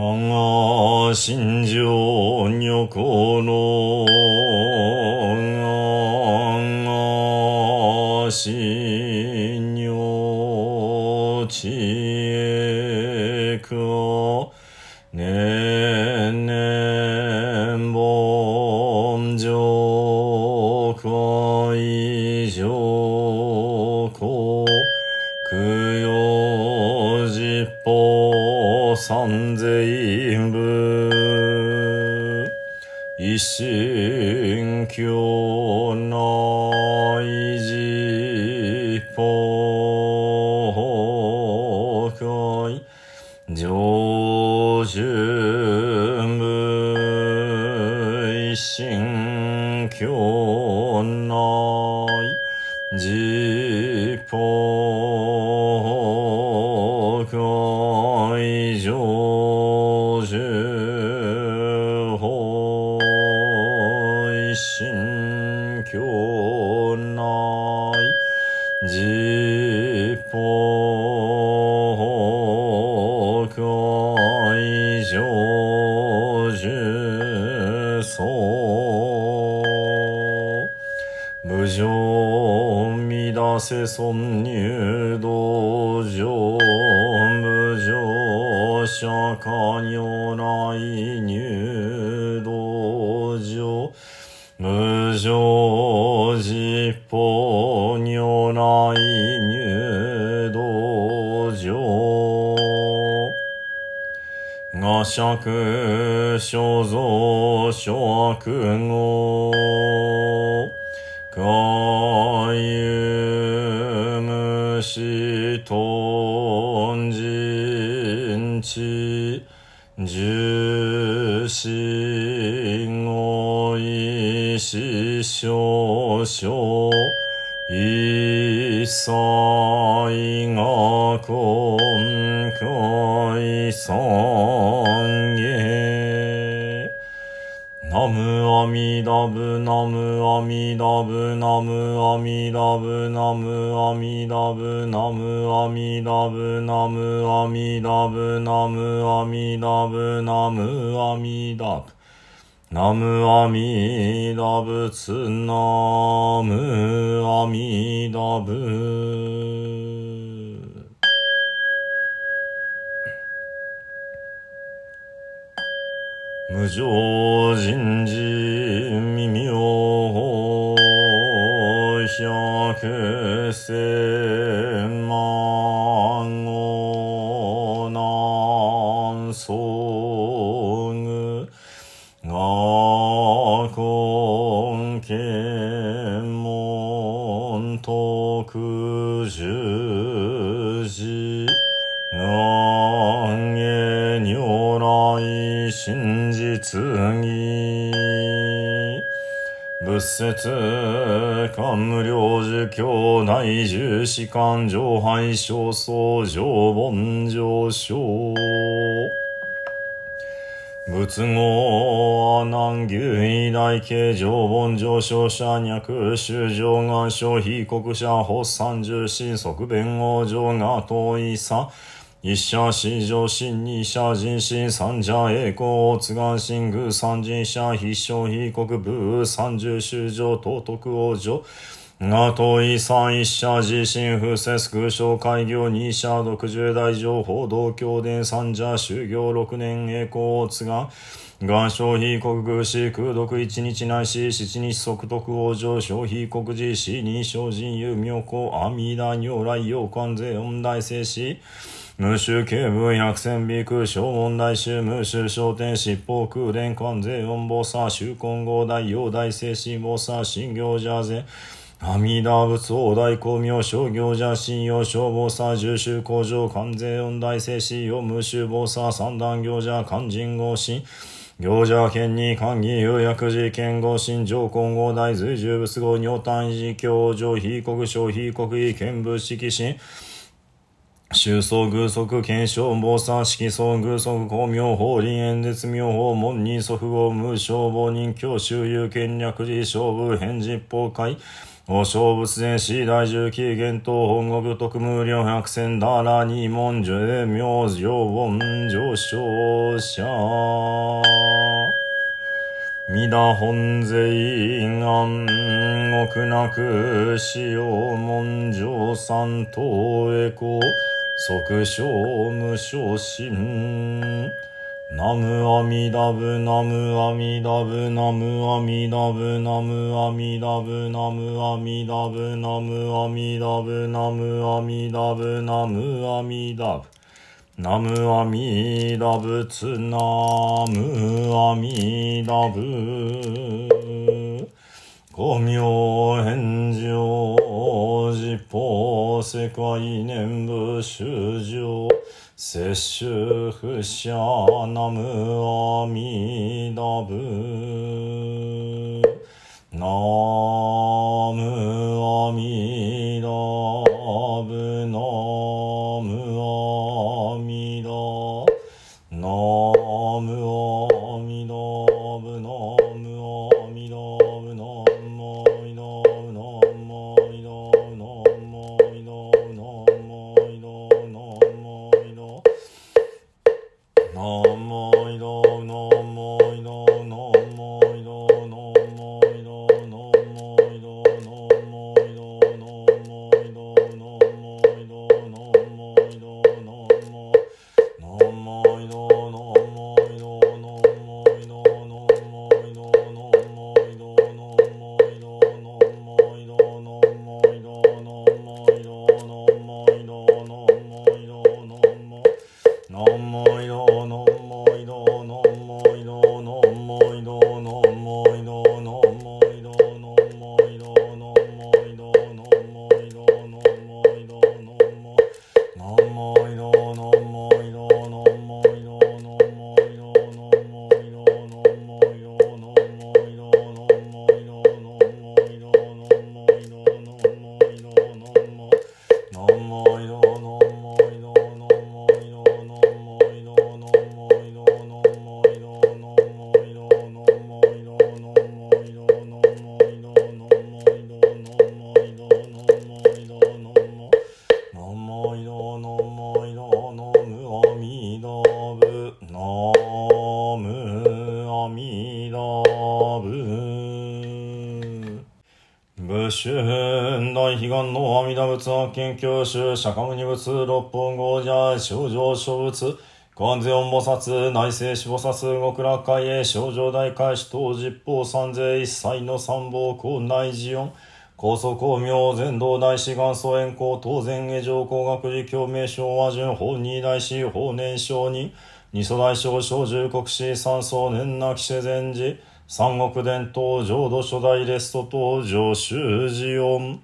我が心情女子の我が心女知恵かねんねんぼんじょ会場こ供養実法三心境内実法尊入道場無常釈迦如来入道場。無常実法如来入道場。我釈所蔵諸悪語かゆむしとんじんち十四語意志少々一切が根海尊。下ナムアミダブナムアミダブナムアミダブナムアミダブナムアミダブナムアミダブナムアミダブナムアミダブナムアミダブツナムアミダブ無常人事未妙百千万語南宋具我根検問特十字。願下如来真仏説官無量寿教内重士官上拝上層上凡上昇仏語阿南牛医大慶上凡上昇者脈修上願書非国者発三十心即弁王上が遠いさ。一社四条心二社人心三者栄光津願心宮三人者必勝非国部三十修上東徳王女。が遠い三一社自身不節空小開業二社独十大乗報道教伝三者修行六年栄光津願願消費国宮士空読一日内し七日即徳王上消費国寺死に精進有妙高阿弥陀如来陽関税音大聖師無臭警部百戦美空小問題集無臭商店七宝空連関税音菩薩修根合大陽大聖師菩薩新行者税阿弥陀仏王大光明商業者信用消防者重修工場関税音大聖師用無臭防者三段行者肝心合心行者県に官議有薬事県合心上皇后大随従仏号尿炭維持教上非国小非国威見物式心収葬偶足検証坊さ色相偶足公明法輪演説妙法門人祖父号無消防人教周遊権略寺勝負返実法会。お勝仏前死大十期元等本国特無量百戦だら二文樹で名字音上昇者。皆本全願極なく使用文上三等栄光即小無昇心ナムアミダブナムアミダブナムアミダブナムアミダブナムアミダブナムアミダブナムアミダブナムアミダブ。ナムアミダブツナムアミダブ。五明返上実法世界念仏修上。摂取不捨ナムアミダブナムアミ研究宗釈迦牟尼仏六本語者症状諸仏ご安全音菩薩内政死菩薩極楽会へ症状大開始等実法三世一切の三宝校内寺音高祖公明全道大師元祖円光当然下上工学寺共鳴昭和順法二大師法年上人二祖大将小十国師三宗年なき世禅寺三国伝統浄土初代レスト等上修寺音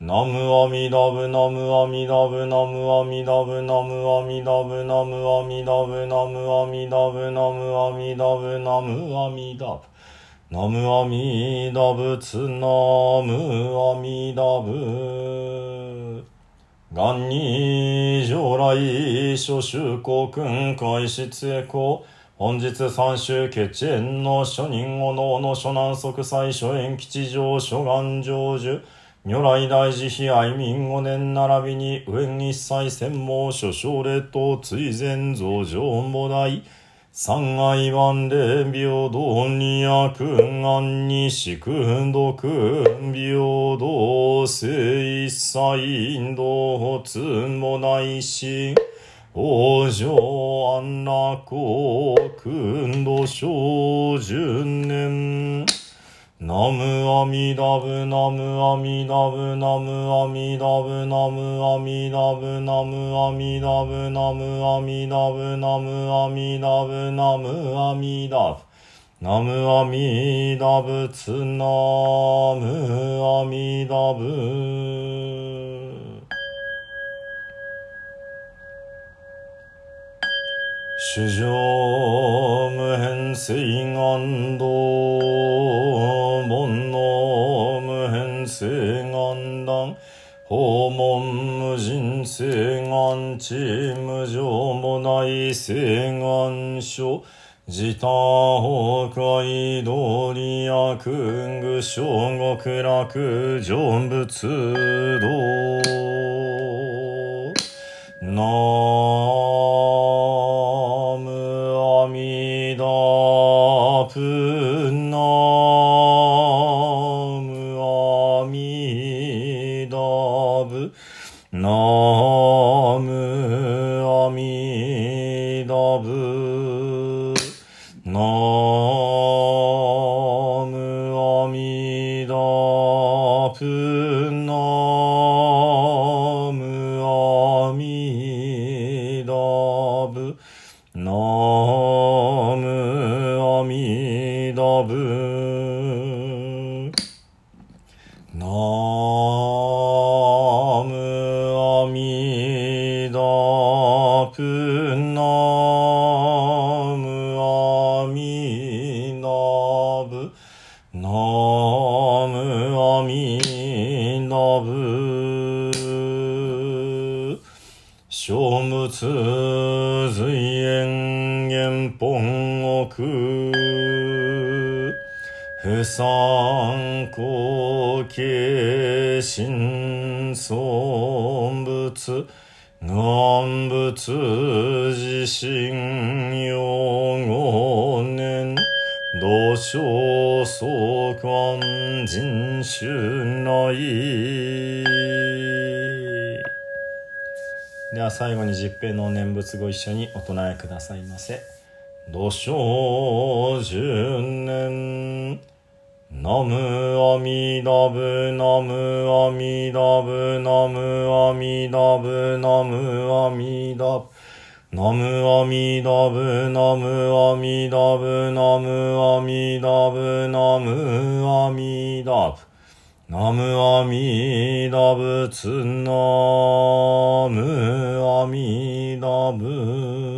ナムアミダブナムアミダブナムアミダブナムアミダブナムアミダブナムアミダブナムアミダブナムアミダブナムアミダブツナムアミダブ元に将来諸州公君開始へ公本日三州決縁の諸人おのの諸南即祭諸縁吉祥諸願成就如来大慈悲愛民五年並びに上一切専門諸奨礼と追善増上母大三愛万礼平等に悪願に祝読平等性一切インドつもないし。往生安楽君度小十年。ナムアミダブナムアミダブナムアミダブナムアミダブナムアミダブナムアミダブナムアミダブナムアミダブ。ナムアミダブツナムアミダブ。主上無変性願道聖願断訪問無人聖願地無常もない聖願書。自他崩壊道理悪具小極楽成仏道。ナムノー阿弥陀ーの無仏随縁元本奥不参考形心尊仏願仏自身用五年。土生相関人種内は最後に十平の念仏ご一緒にお唱えくださいませ。土生十年ナムアミダブナムアミダブナムアミダブナムアミダブナムアミダブナムアミダブナムアミダブナムアミダブナムアミダブツナムアミダブ